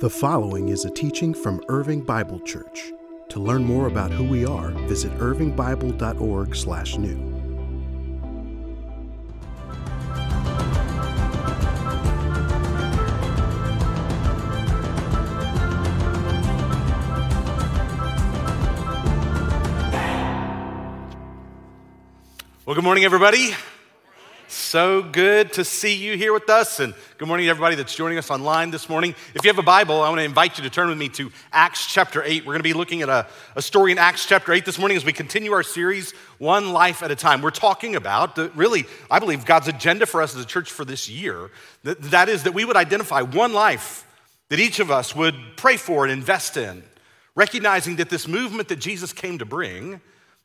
The following is a teaching from Irving Bible Church. To learn more about who we are, visit irvingbible.org/new. Well, good morning, everybody. So good to see you here with us. And good morning to everybody that's joining us online this morning. If you have a Bible, I want to invite you to turn with me to Acts chapter 8. We're going to be looking at a, a story in Acts chapter 8 this morning as we continue our series, One Life at a Time. We're talking about, the, really, I believe, God's agenda for us as a church for this year. That, that is, that we would identify one life that each of us would pray for and invest in, recognizing that this movement that Jesus came to bring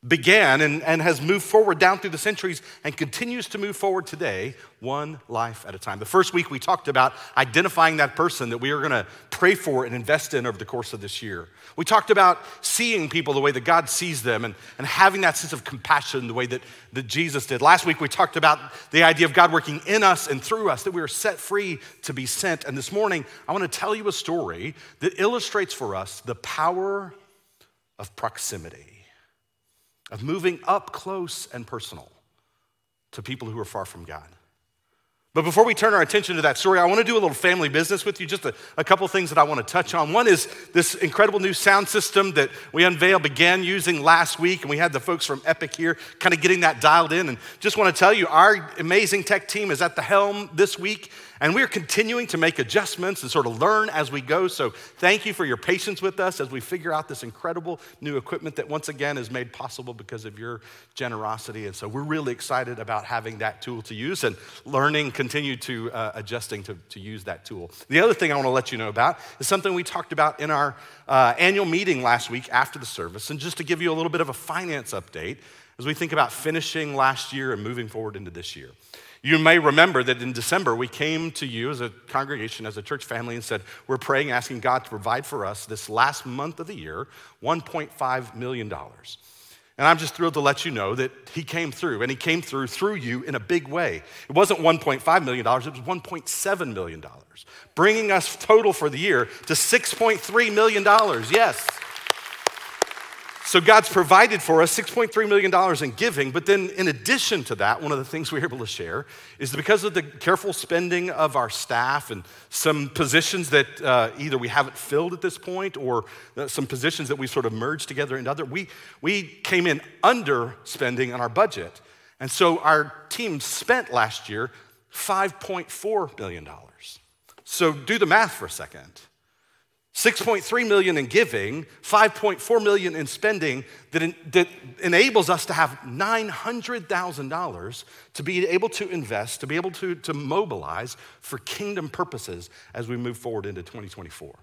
began and, and has moved forward down through the centuries and continues to move forward today, one life at a time. The first week we talked about identifying that person that we are going to pray for and invest in over the course of this year. We talked about seeing people the way that God sees them and, and having that sense of compassion the way that, that Jesus did. Last week we talked about the idea of God working in us and through us, that we are set free to be sent. And this morning I want to tell you a story that illustrates for us the power of proximity of moving up close and personal to people who are far from God. But before we turn our attention to that story, I want to do a little family business with you. Just a, a, couple things that I want to touch on. One is this incredible new sound system that we unveiled, began using last week, and we had the folks from Epic here kind of getting that dialed in. And just want to tell you, our amazing tech team is at the helm this week, and we're continuing to make adjustments and sort of learn as we go. So thank you for your patience with us as we figure out this incredible new equipment that once again is made possible because of your generosity. And so we're really excited about having that tool to use and learning, continue to uh, adjusting to, to use that tool. The other thing I want to let you know about is something we talked about in our uh, annual meeting last week after the service. And just to give you a little bit of a finance update as we think about finishing last year and moving forward into this year. You may remember that in December, we came to you as a congregation, as a church family, and said, We're praying, asking God to provide for us this last month of the year $1.5 million. And I'm just thrilled to let you know that He came through, and He came through through you in a big way. It wasn't $1.5 million, it was $1.7 million, bringing us total for the year to $6.3 million. Yes. So God's provided for us $6.3 million in giving, but then in addition to that, one of the things we're able to share is that because of the careful spending of our staff and some positions that uh, either we haven't filled at this point or uh, some positions that we sort of merged together into other, we, we came in under spending on our budget. And so our team spent last year $5.4 million. So do the math for a second. 6.3 million in giving, 5.4 million in spending that, that enables us to have $900,000 to be able to invest, to be able to, to mobilize for kingdom purposes as we move forward into 2024.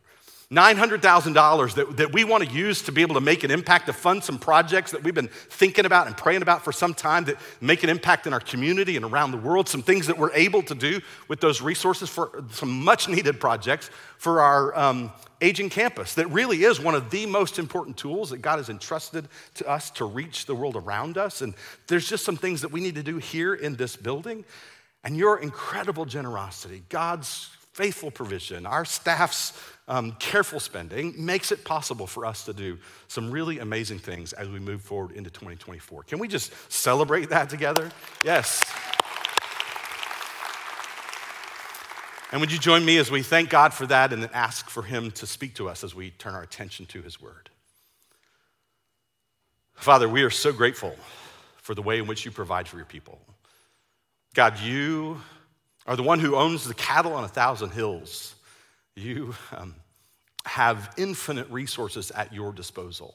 $900,000 that, that we want to use to be able to make an impact, to fund some projects that we've been thinking about and praying about for some time that make an impact in our community and around the world, some things that we're able to do with those resources for some much needed projects for our um, aging campus that really is one of the most important tools that God has entrusted to us to reach the world around us. And there's just some things that we need to do here in this building. And your incredible generosity, God's faithful provision, our staff's um, careful spending makes it possible for us to do some really amazing things as we move forward into 2024. Can we just celebrate that together? Yes. And would you join me as we thank God for that and then ask for Him to speak to us as we turn our attention to His Word? Father, we are so grateful for the way in which you provide for your people. God, you are the one who owns the cattle on a thousand hills. You um, have infinite resources at your disposal.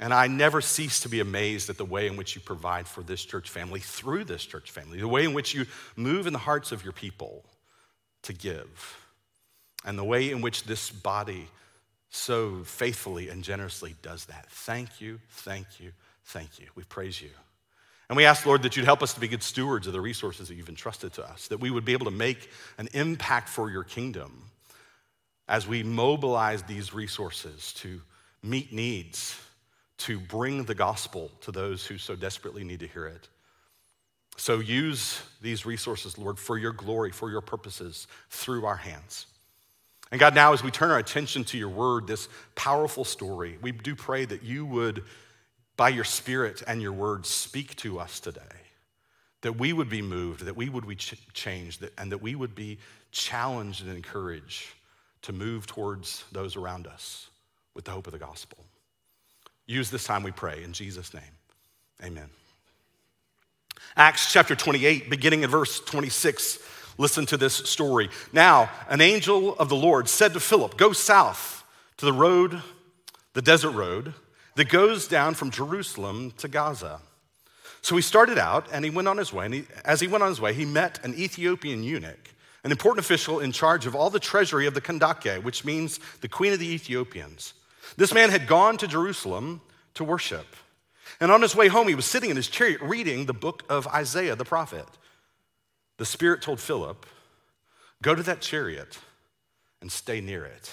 And I never cease to be amazed at the way in which you provide for this church family through this church family, the way in which you move in the hearts of your people to give, and the way in which this body so faithfully and generously does that. Thank you, thank you, thank you. We praise you. And we ask, Lord, that you'd help us to be good stewards of the resources that you've entrusted to us, that we would be able to make an impact for your kingdom as we mobilize these resources to meet needs, to bring the gospel to those who so desperately need to hear it. So use these resources, Lord, for your glory, for your purposes through our hands. And God, now as we turn our attention to your word, this powerful story, we do pray that you would, by your spirit and your word, speak to us today. That we would be moved, that we would be changed, and that we would be challenged and encouraged to move towards those around us with the hope of the gospel. Use this time, we pray, in Jesus' name. Amen. Acts chapter 28, beginning in verse 26. Listen to this story. Now, an angel of the Lord said to Philip, Go south to the road, the desert road, that goes down from Jerusalem to Gaza. So he started out and he went on his way. And he, as he went on his way, he met an Ethiopian eunuch, an important official in charge of all the treasury of the Kandake, which means the queen of the Ethiopians. This man had gone to Jerusalem to worship. And on his way home, he was sitting in his chariot reading the book of Isaiah the prophet the Spirit told Philip, Go to that chariot and stay near it.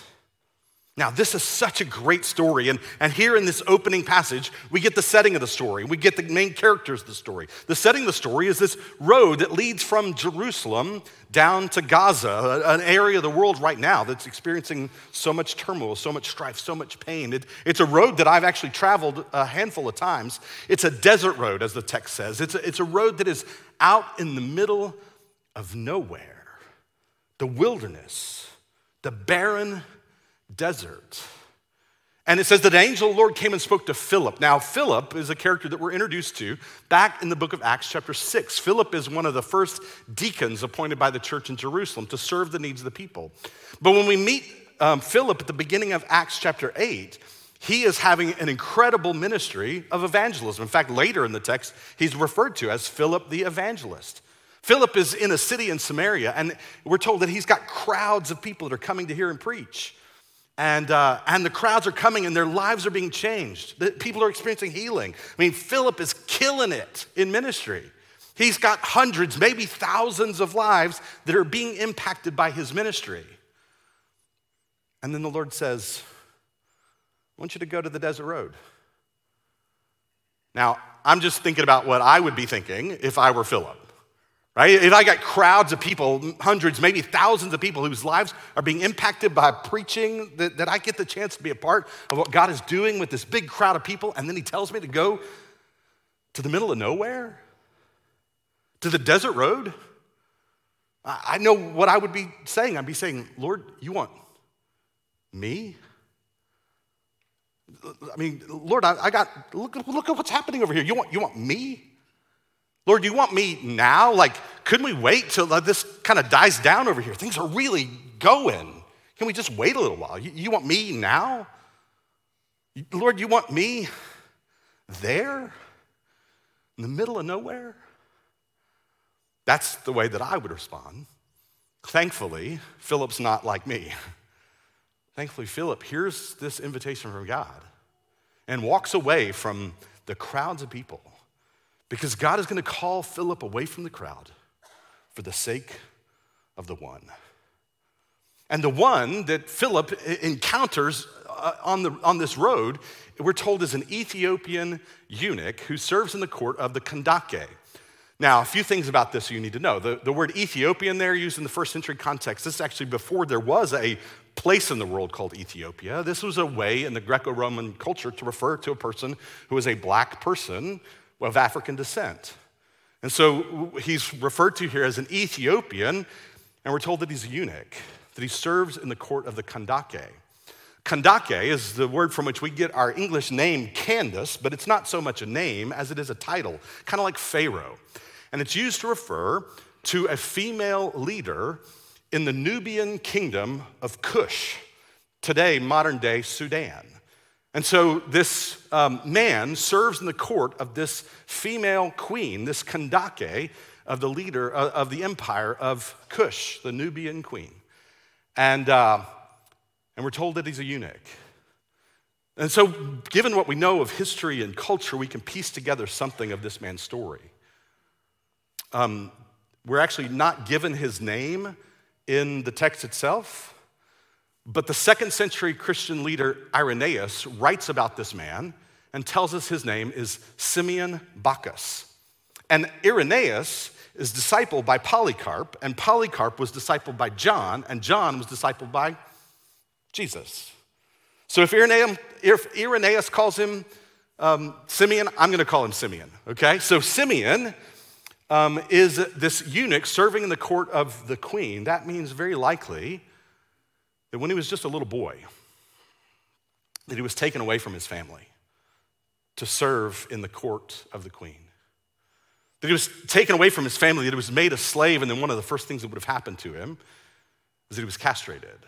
Now, this is such a great story. And, and here in this opening passage, we get the setting of the story. We get the main characters of the story. The setting of the story is this road that leads from Jerusalem down to Gaza, an area of the world right now that's experiencing so much turmoil, so much strife, so much pain. It, it's a road that I've actually traveled a handful of times. It's a desert road, as the text says. It's a, it's a road that is out in the middle of nowhere, the wilderness, the barren desert. And it says that an angel of the Lord came and spoke to Philip. Now, Philip is a character that we're introduced to back in the book of Acts, chapter 6. Philip is one of the first deacons appointed by the church in Jerusalem to serve the needs of the people. But when we meet um, Philip at the beginning of Acts, chapter 8, he is having an incredible ministry of evangelism. In fact, later in the text, he's referred to as Philip the evangelist. Philip is in a city in Samaria, and we're told that he's got crowds of people that are coming to hear him preach. And, uh, and the crowds are coming and their lives are being changed. The people are experiencing healing. I mean, Philip is killing it in ministry. He's got hundreds, maybe thousands of lives that are being impacted by his ministry. And then the Lord says, I want you to go to the desert road. Now, I'm just thinking about what I would be thinking if I were Philip right? If I got crowds of people, hundreds, maybe thousands of people whose lives are being impacted by preaching, that, that I get the chance to be a part of what God is doing with this big crowd of people, and then He tells me to go to the middle of nowhere, to the desert road. I know what I would be saying. I'd be saying, Lord, you want me? I mean, Lord, I, I got, look, look at what's happening over here. You want, you want me? Lord, you want me now? Like, couldn't we wait till uh, this kind of dies down over here? Things are really going. Can we just wait a little while? You, you want me now? Lord, you want me there in the middle of nowhere? That's the way that I would respond. Thankfully, Philip's not like me. Thankfully, Philip hears this invitation from God and walks away from the crowds of people because God is going to call Philip away from the crowd for the sake of the one. And the one that Philip encounters uh, on, the, on this road, we're told is an Ethiopian eunuch who serves in the court of the Kandake. Now, a few things about this you need to know. The, the word Ethiopian there, used in the first century context, this is actually before there was a place in the world called Ethiopia. This was a way in the Greco Roman culture to refer to a person who was a black person of African descent. And so he's referred to here as an Ethiopian, and we're told that he's a eunuch, that he serves in the court of the Kandake. Kandake is the word from which we get our English name Candace, but it's not so much a name as it is a title, kind of like Pharaoh. And it's used to refer to a female leader in the Nubian kingdom of Kush, today modern day Sudan. And so this um, man serves in the court of this female queen, this Kandake of the leader uh, of the empire of Cush, the Nubian queen. And, uh, and we're told that he's a eunuch. And so, given what we know of history and culture, we can piece together something of this man's story. Um, we're actually not given his name in the text itself. But the second century Christian leader Irenaeus writes about this man and tells us his name is Simeon Bacchus. And Irenaeus is discipled by Polycarp, and Polycarp was discipled by John, and John was discipled by Jesus. So if Irenaeus, if Irenaeus calls him um, Simeon, I'm going to call him Simeon, okay? So Simeon um, is this eunuch serving in the court of the queen. That means very likely that when he was just a little boy, that he was taken away from his family to serve in the court of the queen. That he was taken away from his family, that he was made a slave, and then one of the first things that would have happened to him is that he was castrated.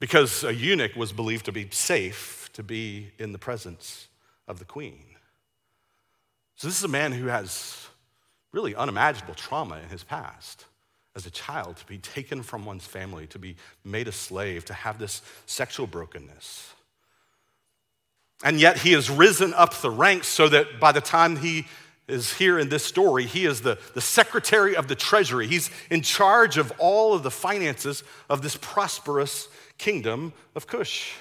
Because a eunuch was believed to be safe to be in the presence of the queen. So, this is a man who has really unimaginable trauma in his past as a child to be taken from one's family, to be made a slave, to have this sexual brokenness. And yet he has risen up the ranks so that by the time he is here in this story, he is the, the secretary of the treasury. He's in charge of all of the finances of this prosperous kingdom of Cush.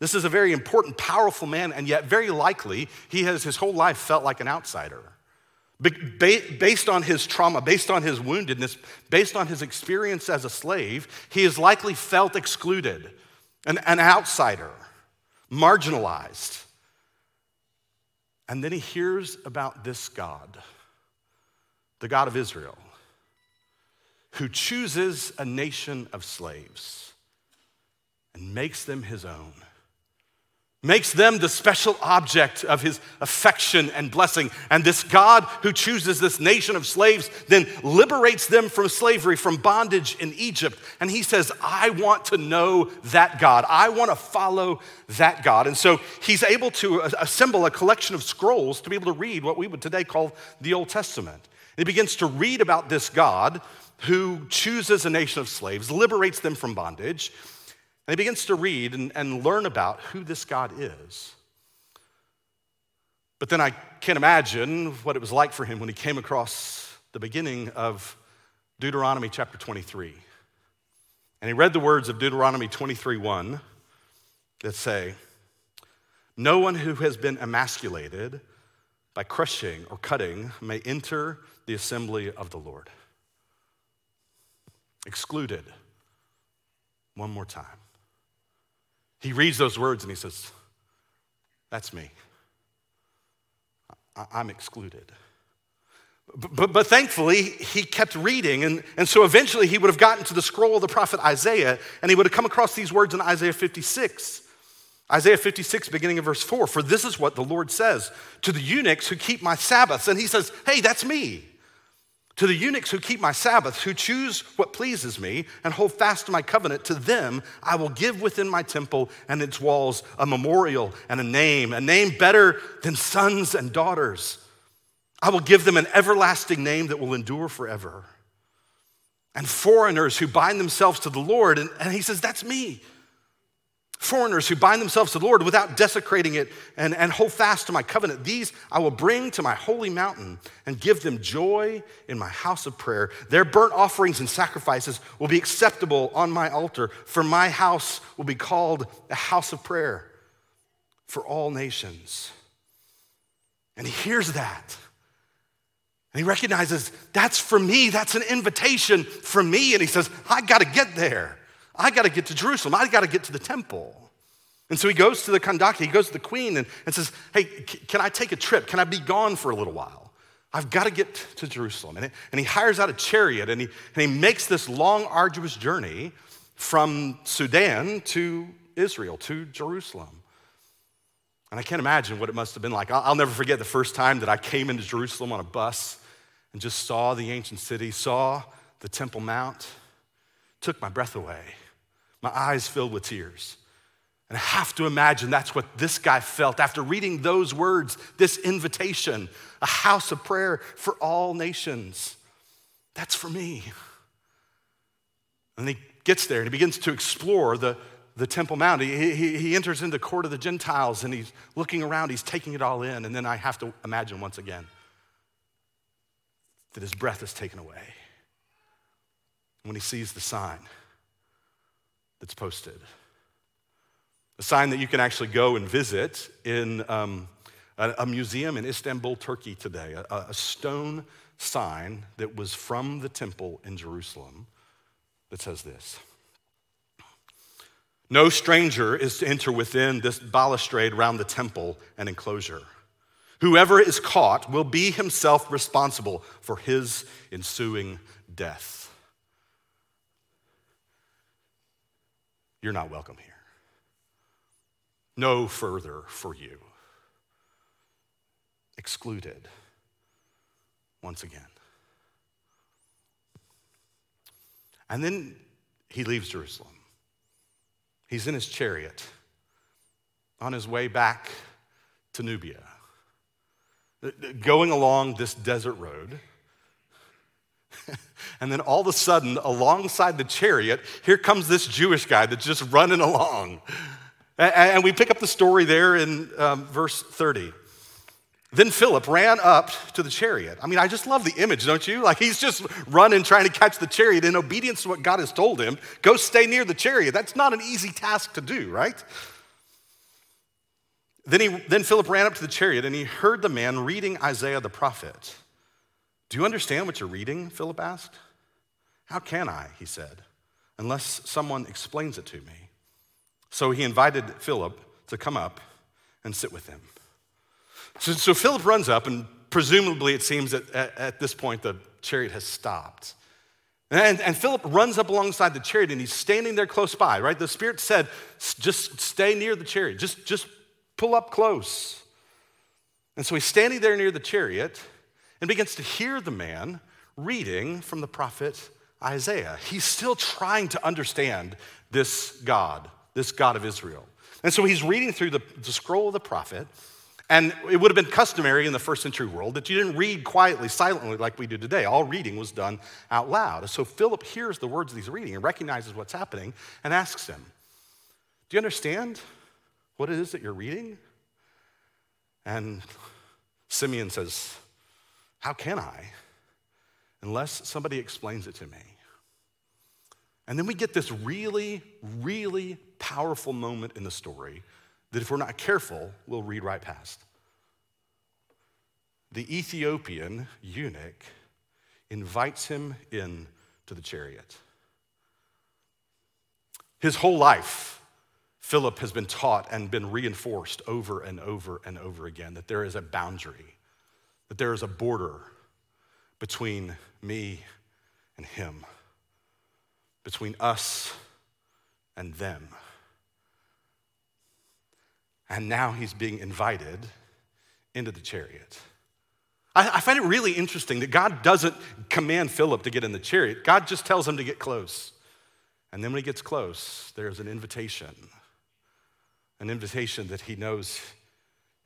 This is a very important, powerful man, and yet very likely he has his whole life felt like an outsider. Based on his trauma, based on his woundedness, based on his experience as a slave, he has likely felt excluded, an, an outsider, marginalized. And then he hears about this God, the God of Israel, who chooses a nation of slaves and makes them his own makes them the special object of his affection and blessing. And this God who chooses this nation of slaves then liberates them from slavery, from bondage in Egypt. And he says, I want to know that God. I want to follow that God. And so he's able to assemble a collection of scrolls to be able to read what we would today call the Old Testament. And he begins to read about this God who chooses a nation of slaves, liberates them from bondage and he begins to read and, and learn about who this God is. But then I can't imagine what it was like for him when he came across the beginning of Deuteronomy chapter 23. And he read the words of Deuteronomy 23 1 that say, No one who has been emasculated by crushing or cutting may enter the assembly of the Lord. Excluded. One more time. He reads those words and he says, That's me. I'm excluded. But, but, but, thankfully, he kept reading. And, and so eventually, he would have gotten to the scroll of the prophet Isaiah, and he would have come across these words in Isaiah 56. Isaiah 56, beginning of verse 4 For this is what the Lord says to the eunuchs who keep my Sabbaths. And he says, Hey, that's me. To the eunuchs who keep my Sabbaths, who choose what pleases me and hold fast to my covenant, to them I will give within my temple and its walls a memorial and a name, a name better than sons and daughters. I will give them an everlasting name that will endure forever. And foreigners who bind themselves to the Lord, and, and he says, That's me foreigners who bind themselves to the Lord without desecrating it and, and hold fast to my covenant. These I will bring to my holy mountain and give them joy in my house of prayer. Their burnt offerings and sacrifices will be acceptable on my altar, for my house will be called a house of prayer for all nations. And he hears that. And he recognizes that's for me, that's an invitation for me. And he says, I got to get there. I got to get to Jerusalem. I got to get to the temple. And so he goes to the Kandake, he goes to the queen and, and says, Hey, can I take a trip? Can I be gone for a little while? I've got to get to Jerusalem. And, it, and he hires out a chariot and he, and he makes this long, arduous journey from Sudan to Israel, to Jerusalem. And I can't imagine what it must have been like. I'll, I'll never forget the first time that I came into Jerusalem on a bus and just saw the ancient city, saw the Temple Mount, took my breath away my eyes filled with tears. And I have to imagine that's what this guy felt after reading those words, this invitation, a house of prayer for all nations. That's for me. And he gets there and he begins to explore the, the Temple Mount. He, he, he enters into the court of the Gentiles and he's looking around, he's taking it all in. And then I have to imagine once again that his breath is taken away when he sees the sign that's posted. A sign that you can actually go and visit in um, a, a, museum in Istanbul, Turkey today, a, a stone sign that was from the temple in Jerusalem that says this No stranger is to enter within this balustrade around the temple and enclosure. Whoever is caught will be himself responsible for his ensuing death. You're not welcome here. No further for you. Excluded once again. And then he leaves Jerusalem. He's in his chariot on his way back to Nubia, going along this desert road. and then all of a sudden, alongside the chariot, here comes this Jewish guy that's just running along. And we pick up the story there in um, verse 30. Then Philip ran up to the chariot. I mean, I just love the image, don't you? Like he's just running, trying to catch the chariot in obedience to what God has told him. Go stay near the chariot. That's not an easy task to do, right? Then, he, then Philip ran up to the chariot and he heard the man reading Isaiah the prophet. Do you understand what you're reading? Philip asked. How can I, he said, unless someone explains it to me? So he invited Philip to come up and sit with him. So, so Philip runs up, and presumably it seems that at, at this point the chariot has stopped. And, and, Philip runs up alongside the chariot and he's standing there close by, right? The Spirit said, just stay near the chariot, just, just pull up close. And so he's standing there near the chariot and begins to hear the man reading from the prophet Isaiah. He's still trying to understand this God, this God of Israel. And so he's reading through the, the scroll of the prophet. And it would have been customary in the first century world that you didn't read quietly, silently like we do today. All reading was done out loud. So Philip hears the words that he's reading and recognizes what's happening and asks him, Do you understand what it is that you're reading? And Simeon says, How can I? Unless somebody explains it to me. And then we get this really, really powerful moment in the story that if we're not careful, we'll read right past. The Ethiopian eunuch invites him in to the chariot. His whole life, Philip has been taught and been reinforced over and over and over again that there is a boundary, that there is a border between me and him, between us and them. And now he's being invited into the chariot. I, I find it really interesting that God doesn't command Philip to get in the chariot, God just tells him to get close. And then when he gets close, there's an invitation, an invitation that he knows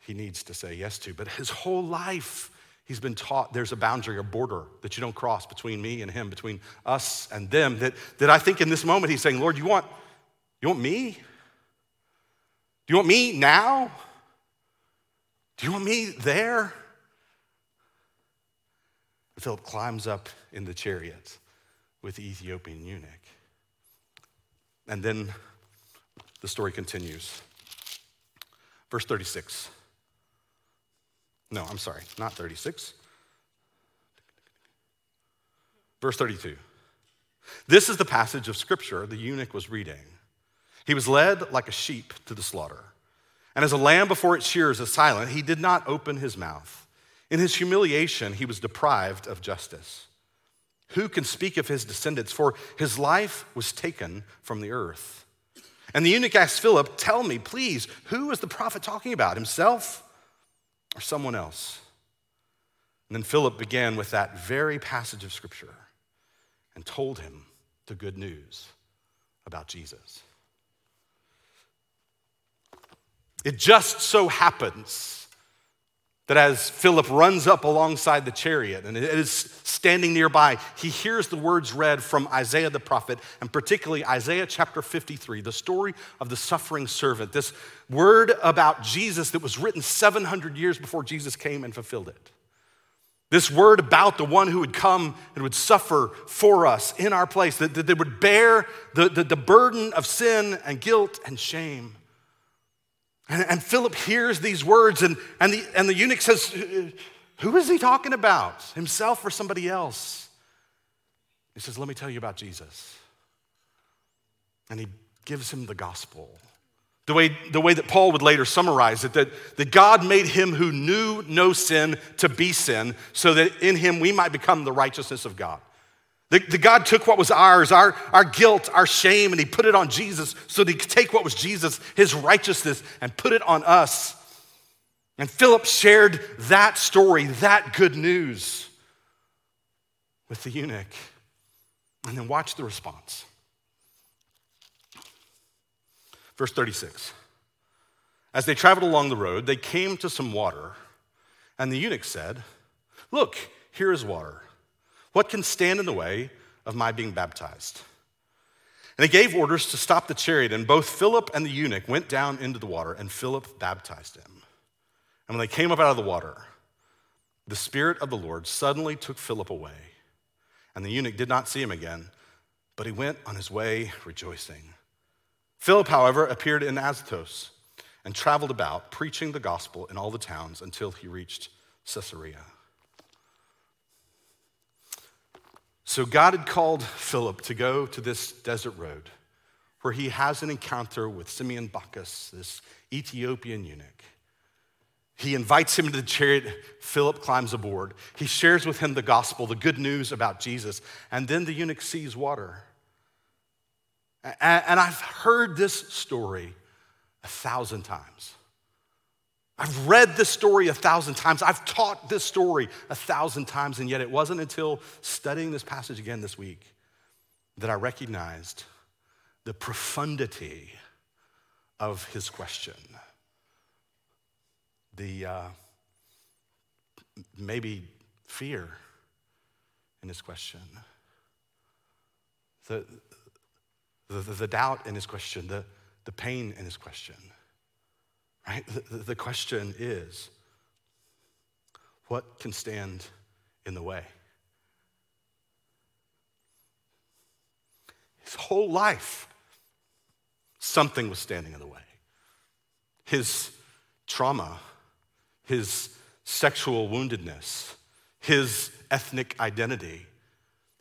he needs to say yes to. But his whole life, he's been taught there's a boundary, a border that you don't cross between me and him, between us and them. That, that I think in this moment he's saying, Lord, you want, you want me? Do you want me now? Do you want me there? Philip climbs up in the chariot with the Ethiopian eunuch. And then the story continues. Verse 36. No, I'm sorry, not 36. Verse 32. This is the passage of scripture the eunuch was reading. He was led like a sheep to the slaughter. And as a lamb before its shears is silent, he did not open his mouth. In his humiliation, he was deprived of justice. Who can speak of his descendants? For his life was taken from the earth. And the eunuch asked Philip, Tell me, please, who is the prophet talking about, himself or someone else? And then Philip began with that very passage of scripture and told him the good news about Jesus. It just so happens that as Philip runs up alongside the chariot and it is standing nearby, he hears the words read from Isaiah the prophet, and particularly Isaiah chapter 53, the story of the suffering servant, this word about Jesus that was written 700 years before Jesus came and fulfilled it. This word about the one who would come and would suffer for us in our place, that, that, would bear the, the, the burden of sin and guilt and shame. And, and Philip hears these words, and, and, the, and the eunuch says, Who is he talking about? Himself or somebody else? He says, Let me tell you about Jesus. And he gives him the gospel. The way, the way that Paul would later summarize it, that, that God made him who knew no sin to be sin, so that in him we might become the righteousness of God. The, the God took what was ours, our, our guilt, our shame, and he put it on Jesus so that he could take what was Jesus, his righteousness, and put it on us. And Philip shared that story, that good news with the eunuch. And then watch the response. Verse 36 As they traveled along the road, they came to some water, and the eunuch said, Look, here is water. What can stand in the way of my being baptized? And he gave orders to stop the chariot, and both Philip and the eunuch went down into the water, and Philip baptized him. And when they came up out of the water, the Spirit of the Lord suddenly took Philip away, and the eunuch did not see him again, but he went on his way rejoicing. Philip, however, appeared in Azotus and traveled about, preaching the gospel in all the towns until he reached Caesarea. So God had called Philip to go to this desert road where he has an encounter with Simeon Bacchus, this Ethiopian eunuch. He invites him to the chariot. Philip climbs aboard. He shares with him the gospel, the good news about Jesus, and then the eunuch sees water. And I've heard this story a thousand times. I've read this story a thousand times. I've taught this story a thousand times, and yet it wasn't until studying this passage again this week that I recognized the profundity of his question. The uh, maybe fear in his question. The, the, the, doubt in his question, the, the pain in his question. Right? The, the question is what can stand in the way? His whole life, something was standing in the way. His trauma, his sexual woundedness, his ethnic identity,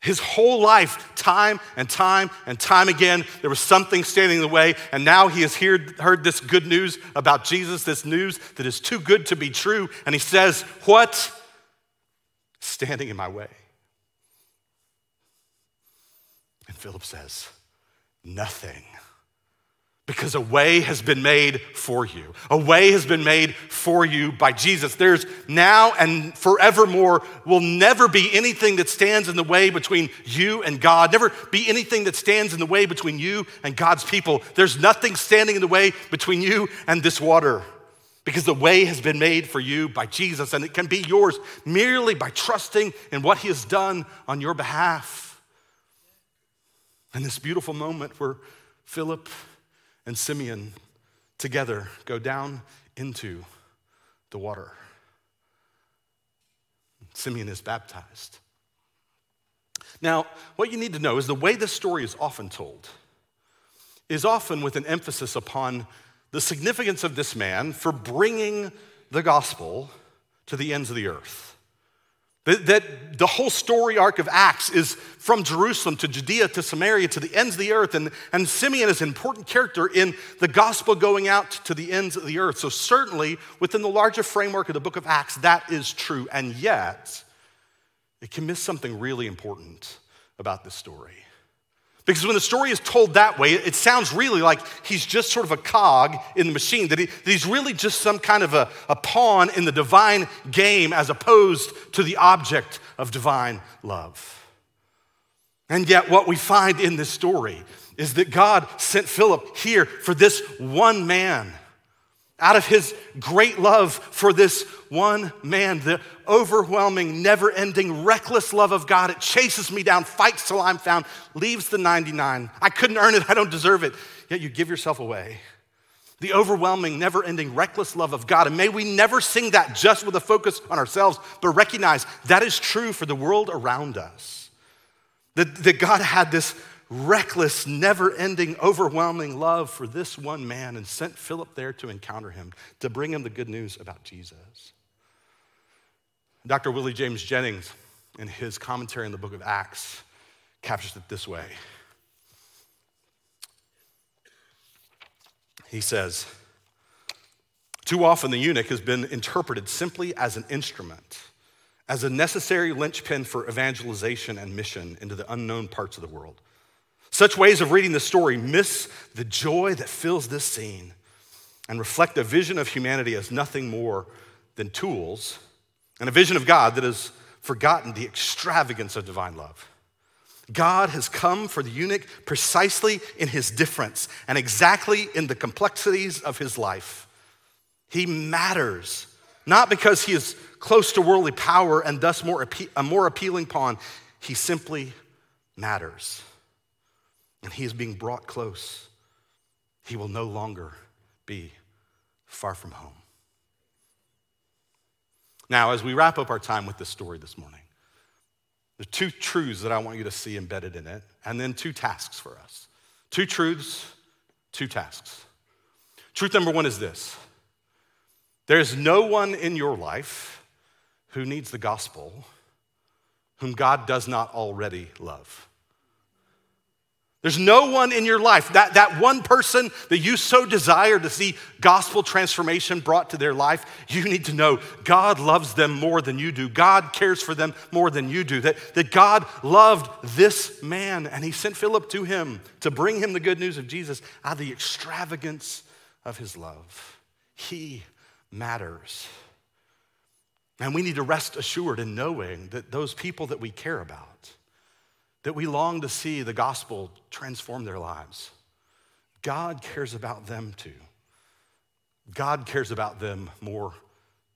his whole life, time and time and time again, there was something standing in the way, and now he has heard, heard this good news about Jesus, this news that is too good to be true, and he says, What? Standing in my way. And Philip says, Nothing because a way has been made for you. A way has been made for you by Jesus. There's now and forevermore will never be anything that stands in the way between you and God, never be anything that stands in the way between you and God's people. There's nothing standing in the way between you and this water because the way has been made for you by Jesus and it can be yours merely by trusting in what He has done on your behalf. And this beautiful moment where Philip and Simeon together go down into the water. Simeon is baptized. Now, what you need to know is the way this story is often told is often with an emphasis upon the significance of this man for bringing the gospel to the ends of the earth. That, the whole story arc of Acts is from Jerusalem to Judea to Samaria to the ends of the earth. And, and Simeon is an important character in the gospel going out to the ends of the earth. So, certainly, within the larger framework of the book of Acts, that is true. And yet, it can miss something really important about this story. Because when the story is told that way, it sounds really like he's just sort of a cog in the machine, that, he, that he's really just some kind of a, a pawn in the divine game as opposed to the object of divine love. And yet, what we find in this story is that God sent Philip here for this one man out of his great love for this one man, the overwhelming, never ending, reckless love of God. It chases me down, fights till I'm found, leaves the 99. I couldn't earn it, I don't deserve it. Yet you give yourself away. The overwhelming, never ending, reckless love of God. And may we never sing that just with a focus on ourselves, but recognize that is true for the world around us. That, that God had this reckless, never ending, overwhelming love for this one man and sent Philip there to encounter him, to bring him the good news about Jesus. Dr. Willie James Jennings, in his commentary on the book of Acts, captures it this way he says, Too often the eunuch has been interpreted simply as an instrument, as a necessary linchpin for evangelization and mission into the unknown parts of the world. Such ways of reading the story miss the joy that fills this scene and reflect a vision of humanity as nothing more than tools and a vision of God that has forgotten the extravagance of divine love. God has come for the eunuch precisely in his difference and exactly in the complexities of his life. He matters, not because he is close to worldly power and thus more, a more appealing pawn. He simply matters. And he is being brought close. He will no longer be far from home. Now, as we wrap up our time with this story this morning, there are two truths that I want you to see embedded in it, and then two tasks for us. Two truths, two tasks. Truth number one is this there's no one in your life who needs the gospel whom God does not already love. There's no one in your life, that, that one person that you so desire to see gospel transformation brought to their life, you need to know God loves them more than you do. God cares for them more than you do. That, that God loved this man and he sent Philip to him to bring him the good news of Jesus out of the extravagance of his love. He matters. And we need to rest assured in knowing that those people that we care about, that we long to see the gospel transform their lives. God cares about them too. God cares about them more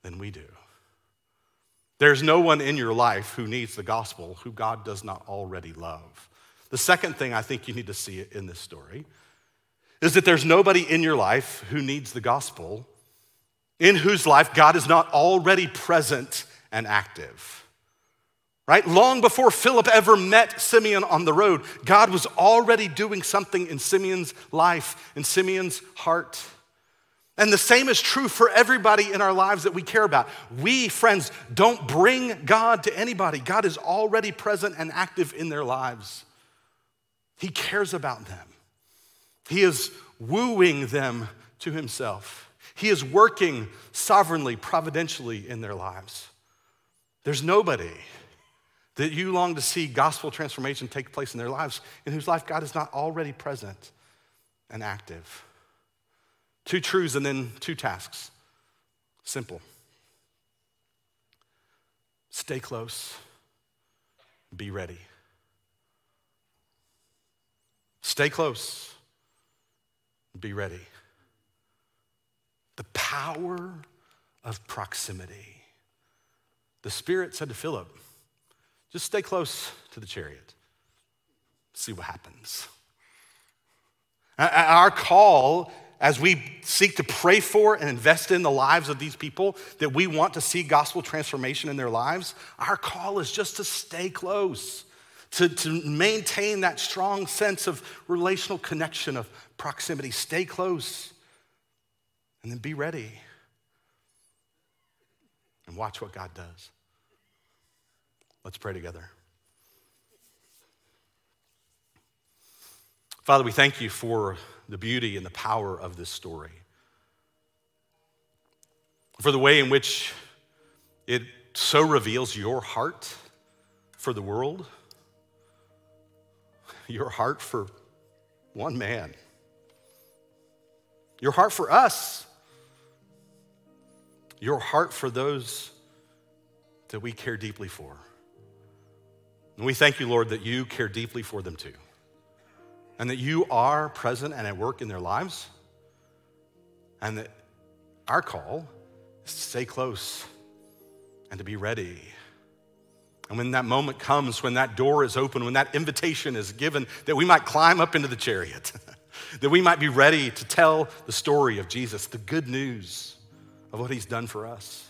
than we do. There's no one in your life who needs the gospel who God does not already love. The second thing I think you need to see in this story is that there's nobody in your life who needs the gospel in whose life God is not already present and active right? Long before Philip ever met Simeon on the road, God was already doing something in Simeon's life, in Simeon's heart. And the same is true for everybody in our lives that we care about. We, friends, don't bring God to anybody. God is already present and active in their lives. He cares about them, He is wooing them to Himself. He is working sovereignly, providentially in their lives. There's nobody that you long to see gospel transformation take place in their lives, in whose life God is not already present and active. Two truths and then two tasks. Simple. Stay close, be ready. Stay close, be ready. The power of proximity. The Spirit said to Philip, just stay close to the chariot, see what happens. Our call as we seek to pray for and invest in the lives of these people that we want to see gospel transformation in their lives, our call is just to stay close, to, to maintain that strong sense of relational connection, of proximity. Stay close, and then be ready and watch what God does. Let's pray together. Father, we thank you for the beauty and the power of this story, for the way in which it so reveals your heart for the world, your heart for one man, your heart for us, your heart for those that we care deeply for. And we thank you, Lord, that you care deeply for them too, and that you are present and at work in their lives, and that our call is to stay close and to be ready. And when that moment comes, when that door is open, when that invitation is given, that we might climb up into the chariot, that we might be ready to tell the story of Jesus, the good news of what he's done for us.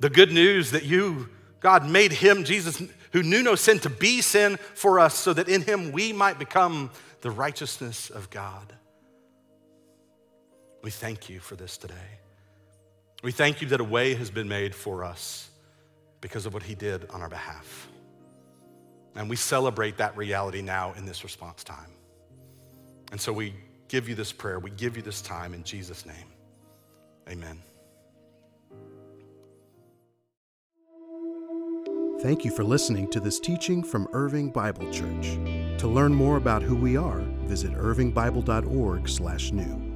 The good news that you, God, made him, Jesus, who knew no sin, to be sin for us, so that in him we might become the righteousness of God. We thank you for this today. We thank you that a way has been made for us because of what he did on our behalf. And we celebrate that reality now in this response time. And so we give you this prayer. We give you this time in Jesus' name. Amen. Thank you for listening to this teaching from Irving Bible Church. To learn more about who we are, visit irvingbible.org/new.